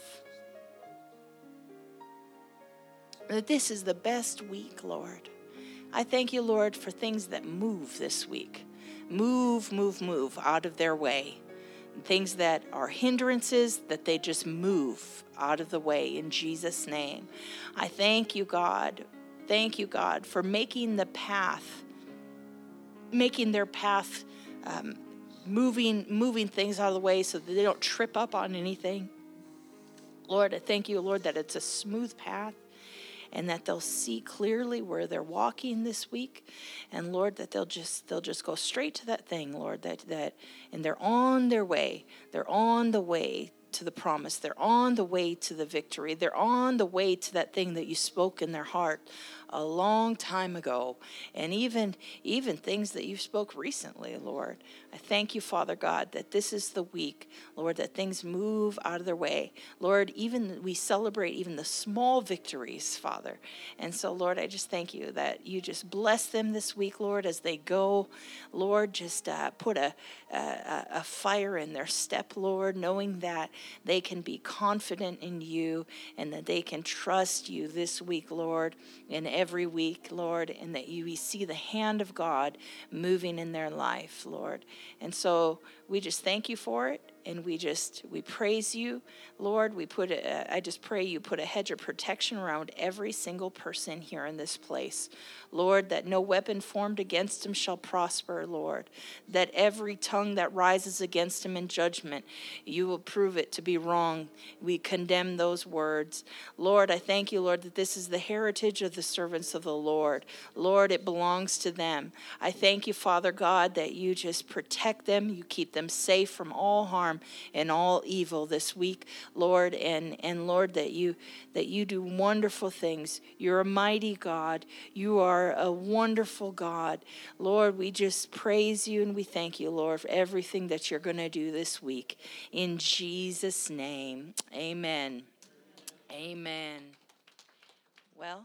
That this is the best week, Lord. I thank you, Lord, for things that move this week. Move, move, move out of their way. Things that are hindrances, that they just move out of the way in Jesus' name. I thank you, God. Thank you, God, for making the path, making their path um, moving moving things out of the way so that they don't trip up on anything. Lord, I thank you, Lord, that it's a smooth path and that they'll see clearly where they're walking this week. And lord that they'll just they'll just go straight to that thing lord that that and they're on their way. They're on the way to the promise. They're on the way to the victory. They're on the way to that thing that you spoke in their heart a long time ago and even even things that you spoke recently lord. I thank you father god that this is the week lord that things move out of their way. Lord even we celebrate even the small victories father. And so lord i just thank you that you just bless them this week lord as they go. Lord just uh, put a, a a fire in their step lord knowing that they can be confident in you and that they can trust you this week lord in every week, Lord, and that you we see the hand of God moving in their life, Lord. And so we just thank you for it and we just we praise you. Lord we put a, I just pray you put a hedge of protection around every single person here in this place. Lord that no weapon formed against him shall prosper lord. That every tongue that rises against him in judgment you will prove it to be wrong. We condemn those words. Lord i thank you lord that this is the heritage of the servants of the lord. Lord it belongs to them. I thank you father god that you just protect them. You keep them safe from all harm and all evil this week, Lord, and, and Lord, that you that you do wonderful things. You're a mighty God. You are a wonderful God. Lord, we just praise you and we thank you, Lord, for everything that you're going to do this week. In Jesus' name. Amen. Amen. Well,